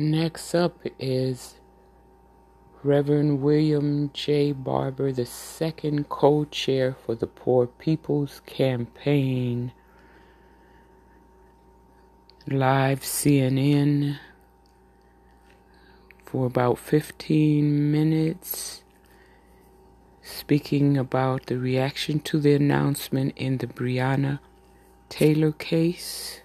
Next up is Reverend William J. Barber, the second co chair for the Poor People's Campaign. Live CNN for about 15 minutes, speaking about the reaction to the announcement in the Breonna Taylor case.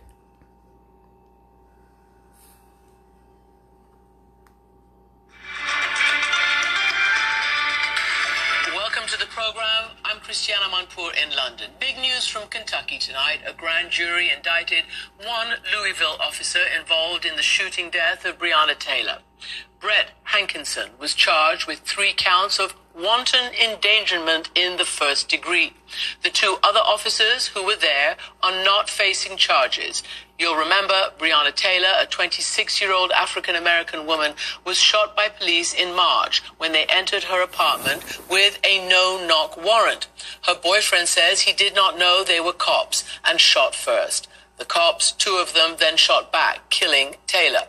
Christiane Amanpour in London. Big news from Kentucky tonight. A grand jury indicted one Louisville officer involved in the shooting death of Breonna Taylor. Brett Hankison was charged with three counts of wanton endangerment in the first degree. The two other officers who were there are not facing charges. You'll remember Breonna Taylor, a 26 year old African American woman, was shot by police in March when they entered her apartment with a no knock warrant. Her boyfriend says he did not know they were cops and shot first. The cops, two of them, then shot back, killing Taylor.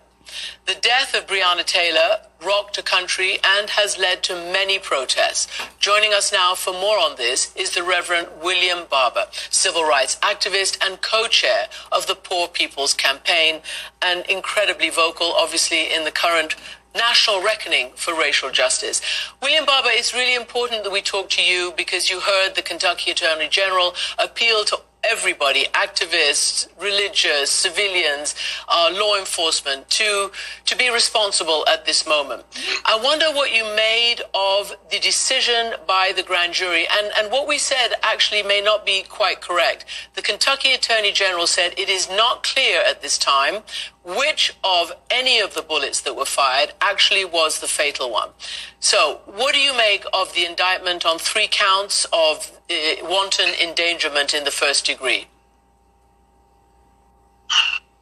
The death of Breonna Taylor rocked a country and has led to many protests. Joining us now for more on this is the Reverend William Barber, civil rights activist and co-chair of the Poor People's Campaign, and incredibly vocal, obviously, in the current national reckoning for racial justice. William Barber, it's really important that we talk to you because you heard the Kentucky Attorney General appeal to everybody, activists, religious, civilians, uh, law enforcement, to, to be responsible at this moment. I wonder what you made of the decision by the grand jury. And, and what we said actually may not be quite correct. The Kentucky Attorney General said it is not clear at this time which of any of the bullets that were fired actually was the fatal one. So, what do you make of the indictment on three counts of uh, wanton endangerment in the first degree?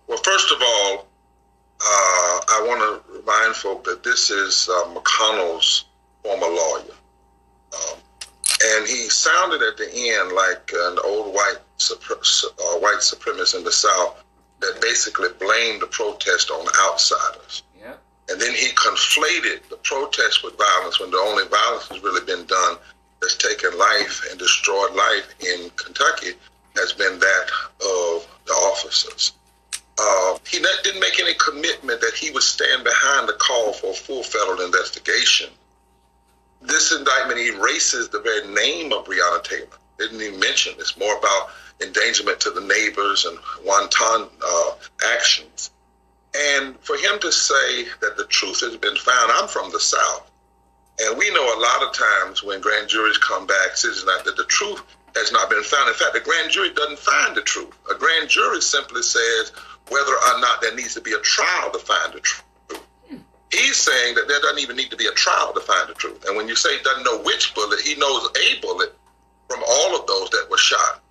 Well, first of all, uh, I want to remind folk that this is uh, McConnell's former lawyer. Um, and he sounded at the end like an old white, uh, white supremacist in the South that basically blamed the protest on outsiders. Yeah. And then he conflated the protest with violence when the only violence has really been done that's taken life and destroyed life in Kentucky has been that of the officers. Uh, he not, didn't make any commitment that he would stand behind the call for a full federal investigation. This indictment erases the very name of Breonna Taylor. Didn't even mention. It's more about endangerment to the neighbors and wanton uh, actions. And for him to say that the truth has been found, I'm from the South. And we know a lot of times when grand juries come back, citizens that the truth has not been found. In fact, the grand jury doesn't find the truth. A grand jury simply says whether or not there needs to be a trial to find the truth. He's saying that there doesn't even need to be a trial to find the truth. And when you say he doesn't know which bullet, he knows a bullet from all of those that were shot.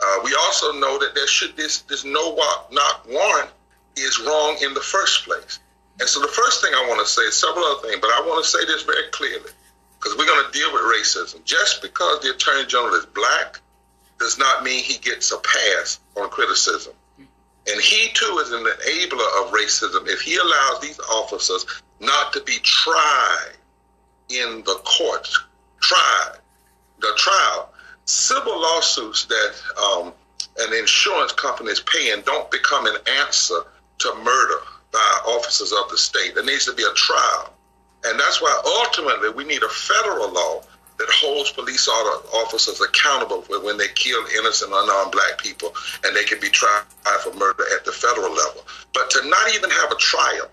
Uh, we also know that there should this this no knock warrant is wrong in the first place. And so the first thing I want to say is several other things, but I want to say this very clearly because we're going to deal with racism. Just because the attorney general is black does not mean he gets a pass on criticism. And he too is an enabler of racism if he allows these officers not to be tried in the courts, tried, the trial civil lawsuits that um, an insurance company is paying don't become an answer to murder by officers of the state. There needs to be a trial. And that's why ultimately we need a federal law that holds police officers accountable when they kill innocent unarmed black people and they can be tried for murder at the federal level. But to not even have a trial,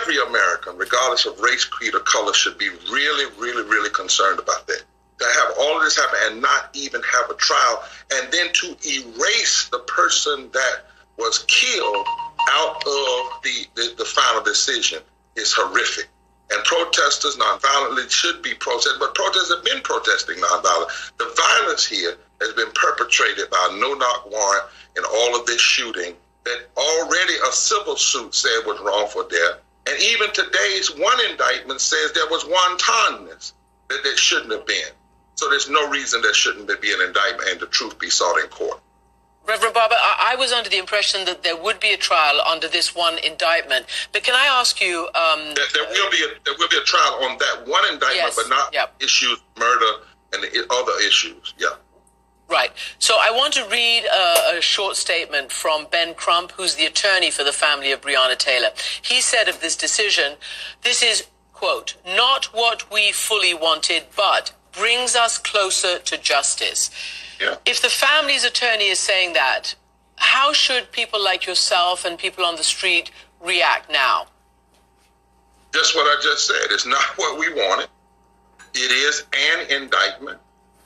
every American, regardless of race, creed, or color, should be really, really, really concerned about that to have all of this happen and not even have a trial, and then to erase the person that was killed out of the, the, the final decision is horrific. And protesters nonviolently should be protesting, but protesters have been protesting nonviolently. The violence here has been perpetrated by a no-knock warrant in all of this shooting that already a civil suit said was wrongful death. And even today's one indictment says there was wantonness that there shouldn't have been. So there's no reason there shouldn't be an indictment and the truth be sought in court. Reverend Barber, I, I, was under the impression that there would be a trial under this one indictment. But can I ask you? Um, there, there, will be a, there will be a trial on that one indictment, yes, but not yep. issues murder and other issues. Yeah. Right. So I want to read a, a, short statement from Ben Crump, who's the attorney for the family of Breonna Taylor. He said of this decision, this is, quote, not what we fully wanted, but brings us closer to justice. Yeah. If the family's attorney is saying that, how should people like yourself and people on the street react now? Just what I just said. It's not what we wanted. It is an indictment.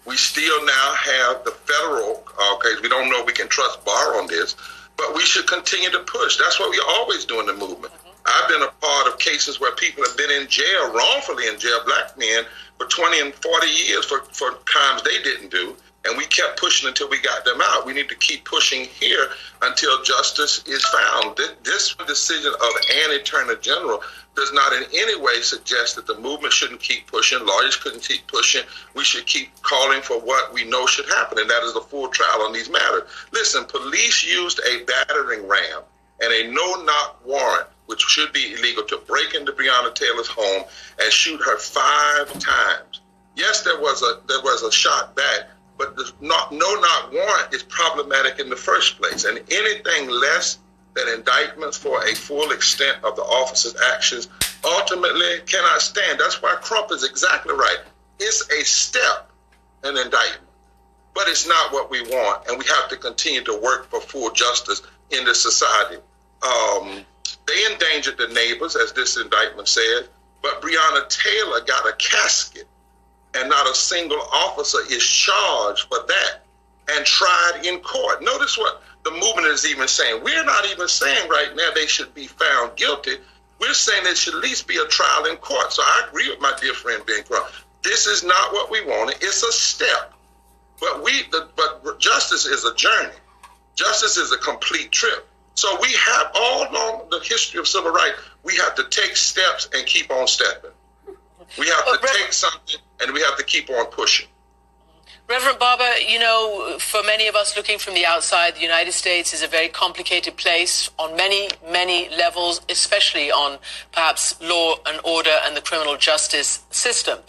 We still now have the federal uh, case. We don't know if we can trust Barr on this, but we should continue to push. That's what we always do in the movement. I've been a part of cases where people have been in jail, wrongfully in jail, black men, for 20 and 40 years for, for crimes they didn't do. And we kept pushing until we got them out. We need to keep pushing here until justice is found. This decision of an attorney general does not in any way suggest that the movement shouldn't keep pushing, lawyers couldn't keep pushing. We should keep calling for what we know should happen, and that is a full trial on these matters. Listen, police used a battering ram and a no-knock warrant, which should be illegal, to break into Breonna Taylor's home and shoot her five times. Yes, there was a there was a shot back, but the no-knock warrant is problematic in the first place, and anything less than indictments for a full extent of the officer's actions ultimately cannot stand. That's why Crump is exactly right. It's a step, an indictment, but it's not what we want, and we have to continue to work for full justice in this society. Um, they endangered the neighbors, as this indictment said, but Breonna Taylor got a casket, and not a single officer is charged for that and tried in court. Notice what the movement is even saying. We're not even saying right now they should be found guilty. We're saying there should at least be a trial in court. So I agree with my dear friend Ben Crump. This is not what we wanted. It's a step. But we the, but justice is a journey. Justice is a complete trip. So we have all along the history of civil rights, we have to take steps and keep on stepping. We have to take something and we have to keep on pushing. Reverend Barber, you know, for many of us looking from the outside, the United States is a very complicated place on many, many levels, especially on perhaps law and order and the criminal justice system.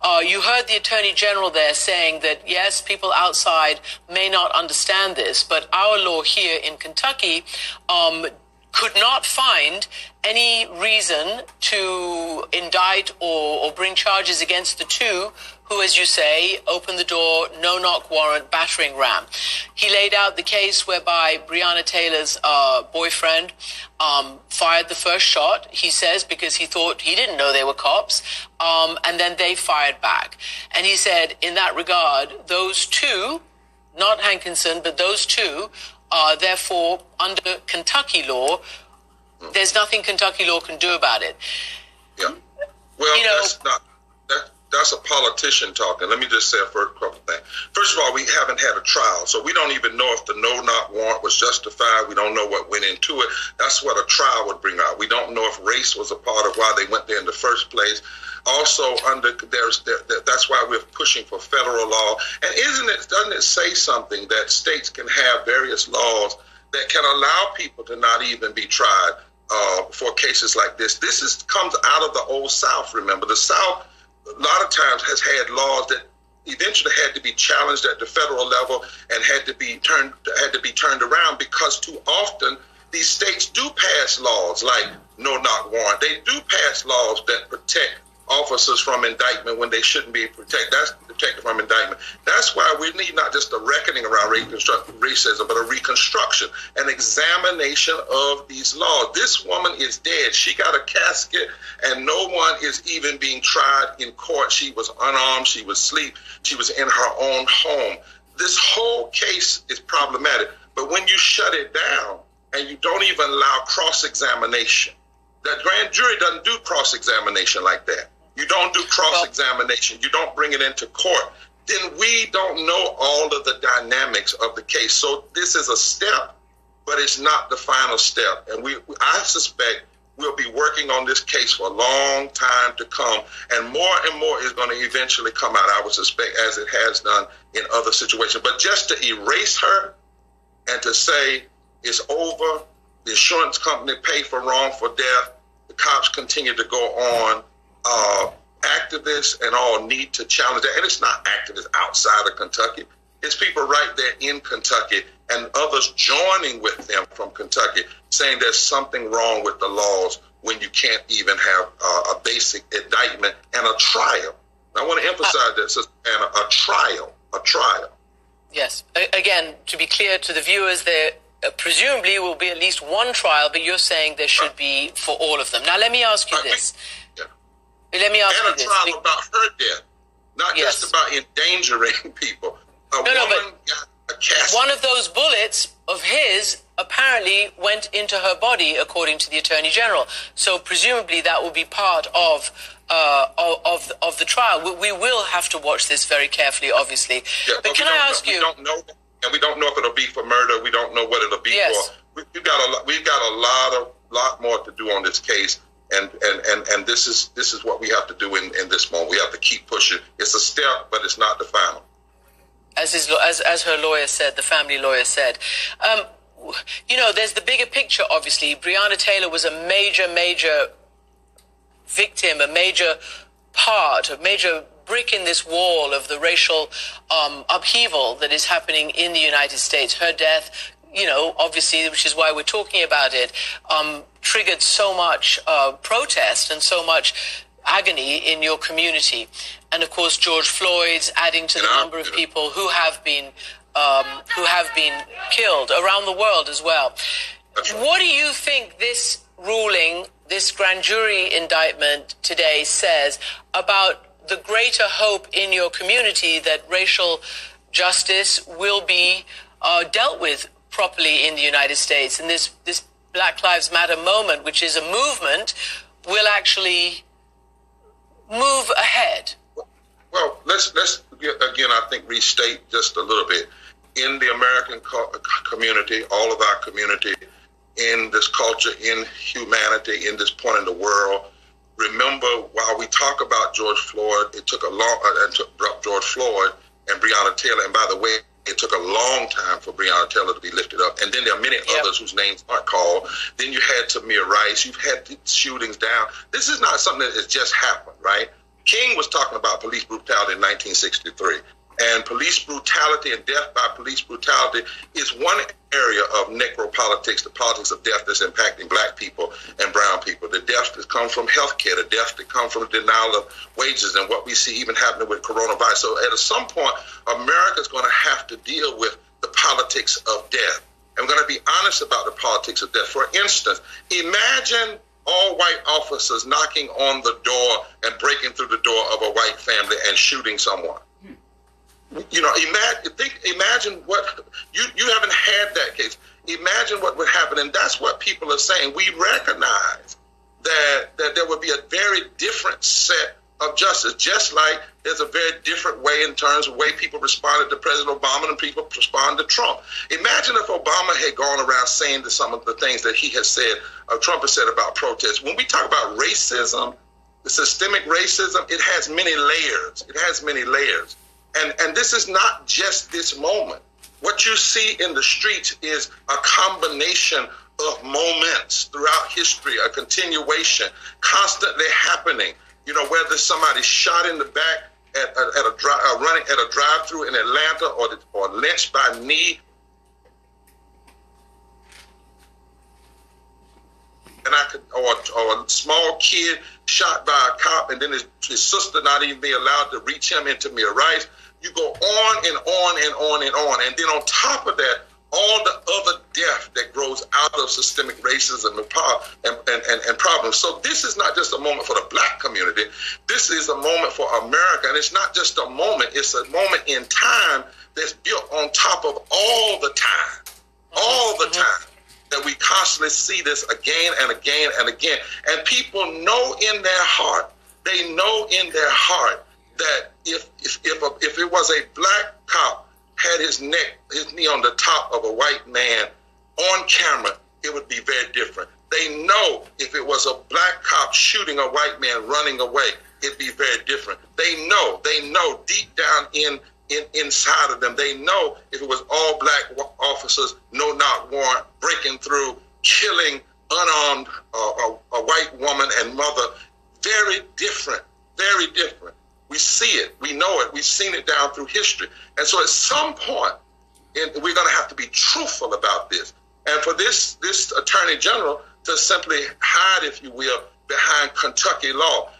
Uh, you heard the Attorney General there saying that, yes, people outside may not understand this, but our law here in Kentucky um, could not find any reason to indict or, or bring charges against the two who, as you say, opened the door, no knock warrant, battering ram. He laid out the case whereby Breonna Taylor's uh, boyfriend um, fired the first shot, he says, because he thought he didn't know they were cops, um, and then they fired back. And he said, in that regard, those two, not Hankison, but those two, are therefore under Kentucky law. There's nothing Kentucky law can do about it. Yeah. Well, you know, that's not that's a politician talking. Let me just say a first couple things. First of all, we haven't had a trial, so we don't even know if the no-knock warrant was justified. We don't know what went into it. That's what a trial would bring out. We don't know if race was a part of why they went there in the first place. Also, under there's there, that's why we're pushing for federal law. And isn't it doesn't it say something that states can have various laws that can allow people to not even be tried uh, for cases like this? This is comes out of the old South. Remember, the South a lot of times has had laws that eventually had to be challenged at the federal level and had to be turned had to be turned around because too often these states do pass laws like no knock warrant. They do pass laws that protect officers from indictment when they shouldn't be protected. That's protected from indictment. That's why we need not just a reckoning around racism, but a reconstruction, an examination of these laws. This woman is dead. She got a casket, and no one is even being tried in court. She was unarmed. She was asleep. She was in her own home. This whole case is problematic. But when you shut it down and you don't even allow cross examination, the grand jury doesn't do cross examination like that you don't do cross examination, you don't bring it into court, then we don't know all of the dynamics of the case. So this is a step, but it's not the final step. And we, I suspect we'll be working on this case for a long time to come, and more and more is going to eventually come out. I would suspect, as it has done in other situations. But just to erase her and to say it's over. The insurance company paid for wrongful death. The cops continue to go on. Uh, activists and all need to challenge that. And it's not activists outside of Kentucky. It's people right there in Kentucky and others joining with them from Kentucky saying there's something wrong with the laws when you can't even have uh, a basic indictment and a trial. I want to emphasize uh, that, Sister Anna, a trial, a trial. Yes. again, to be clear to the viewers, there uh, presumably will be at least one trial, but you're saying there should be for all of them. Now, let me ask you this. Let me ask and you this. And a trial about her death, not yes. just about endangering people. A no, no, but one of those bullets of his apparently went into her body, according to the Attorney General. So presumably that will be part of uh, of of the trial. We, we, will have to watch this very carefully, obviously. Yeah, but, but can I ask you? We don't know, and we don't know if it'll be for murder. We don't know what it'll be yes. for. We, have got a we've got a lot of lot more to do on this case. And, and, and, and this is this is what we have to do in, in this moment. We have to keep pushing. It's a step, but it's not the final as his as as her lawyer said, the family lawyer said. Um, you know, there's the bigger picture. Obviously, Breonna Taylor was a major, major victim, a major part, a major brick in this wall of the racial um, upheaval that is happening in the United States. Her death, you know, obviously, which is why we're talking about it, um, triggered so much uh, protest and so much agony in your community. And of course, George Floyd's adding to the number of people who have been um, who have been killed around the world as well. What do you think this ruling, this grand jury indictment today says about the greater hope in your community that racial justice will be uh, dealt with properly in the United States, and this this Black Lives Matter moment, which is a movement, will actually move ahead? Well, let's let's again, I think restate just a little bit. In the American co- community, all of our community, in this culture, in humanity, in this point in the world, remember while we talk about George Floyd, it took a long uh, and took George Floyd and Breonna Taylor, and by the way, it took a long time for Breonna Taylor to be lifted up. And then there are many yep. others whose names aren't called. Then you had Tamir Rice. You've had shootings down. This is not something that has just happened, right? King was talking about police brutality in 1963. And police brutality and death by police brutality is one area of necropolitics, the politics of death that's impacting black people and brown people. The deaths that come from healthcare, the deaths that come from denial of wages, and what we see even happening with coronavirus. So at some point, America's going to have to deal with the politics of death. And we're going to be honest about the politics of death. For instance, imagine all white officers knocking on the door and breaking through the door of a white family and shooting someone. You know, imagine think imagine what you you haven't had that case. Imagine what would happen, and that's what people are saying. We recognize that that there would be a very different set of justice, just like there's a very different way in terms of way people responded to President Obama and people respond to Trump. Imagine if Obama had gone around saying to some of the things that he has said, uh, Trump has said about protests. When we talk about racism, the systemic racism, it has many layers. It has many layers. And, and this is not just this moment. What you see in the streets is a combination of moments throughout history, a continuation, constantly happening. You know, whether somebody shot in the back at, at, a dri- uh, running at a drive-through in Atlanta, or the, or lynched by knee, and I could, or, or a small kid shot by a cop, and then his, his sister not even be allowed to reach him into Tamir Rice. You go on and on and on and on, and then on top of that, all the other death that grows out of systemic racism and, and, and, and, problems. So this is not just a moment for the black community. This is a moment for America. And it's not just a moment, it's a moment in time that's built on top of all the time, all the mm-hmm. time that we constantly see this again and again and again. And people know in their heart, they know in their heart that if if if, a, if it was a black cop had his neck, his knee on the top of a white man on camera, it would be very different. They know if it was a black cop shooting a white man running away, it'd be very different. They know, they know deep down in in, inside of them. They know if it was all black officers, no knock warrant, breaking through, killing unarmed uh, a, a white woman and mother, very different, very different. We see it, we know it, we've seen it down through history. And so at some point, we're going to have to be truthful about this. And for this, this attorney general to simply hide, if you will, behind Kentucky law.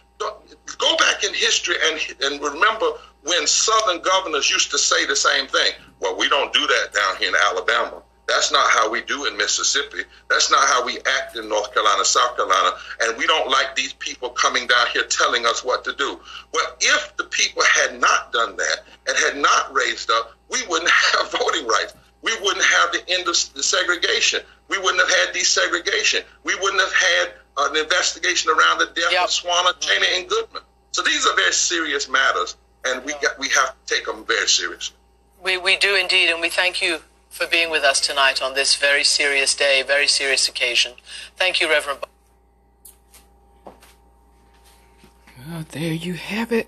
Go back in history and, and remember when Southern governors used to say the same thing. Well, we don't do that down here in Alabama. That's not how we do in Mississippi. That's not how we act in North Carolina, South Carolina. And we don't like these people coming down here telling us what to do. Well, if the people had not done that and had not raised up, we wouldn't have voting rights. We wouldn't have the end of the segregation. We wouldn't have had desegregation. We wouldn't have had an investigation around the death yep. of Schwerner, Chaney, and Goodman. So these are very serious matters, and we got, we have to take them very seriously. We, we do indeed, and we thank you for being with us tonight on this very serious day, very serious occasion. Thank you, Reverend. Well, there you have it.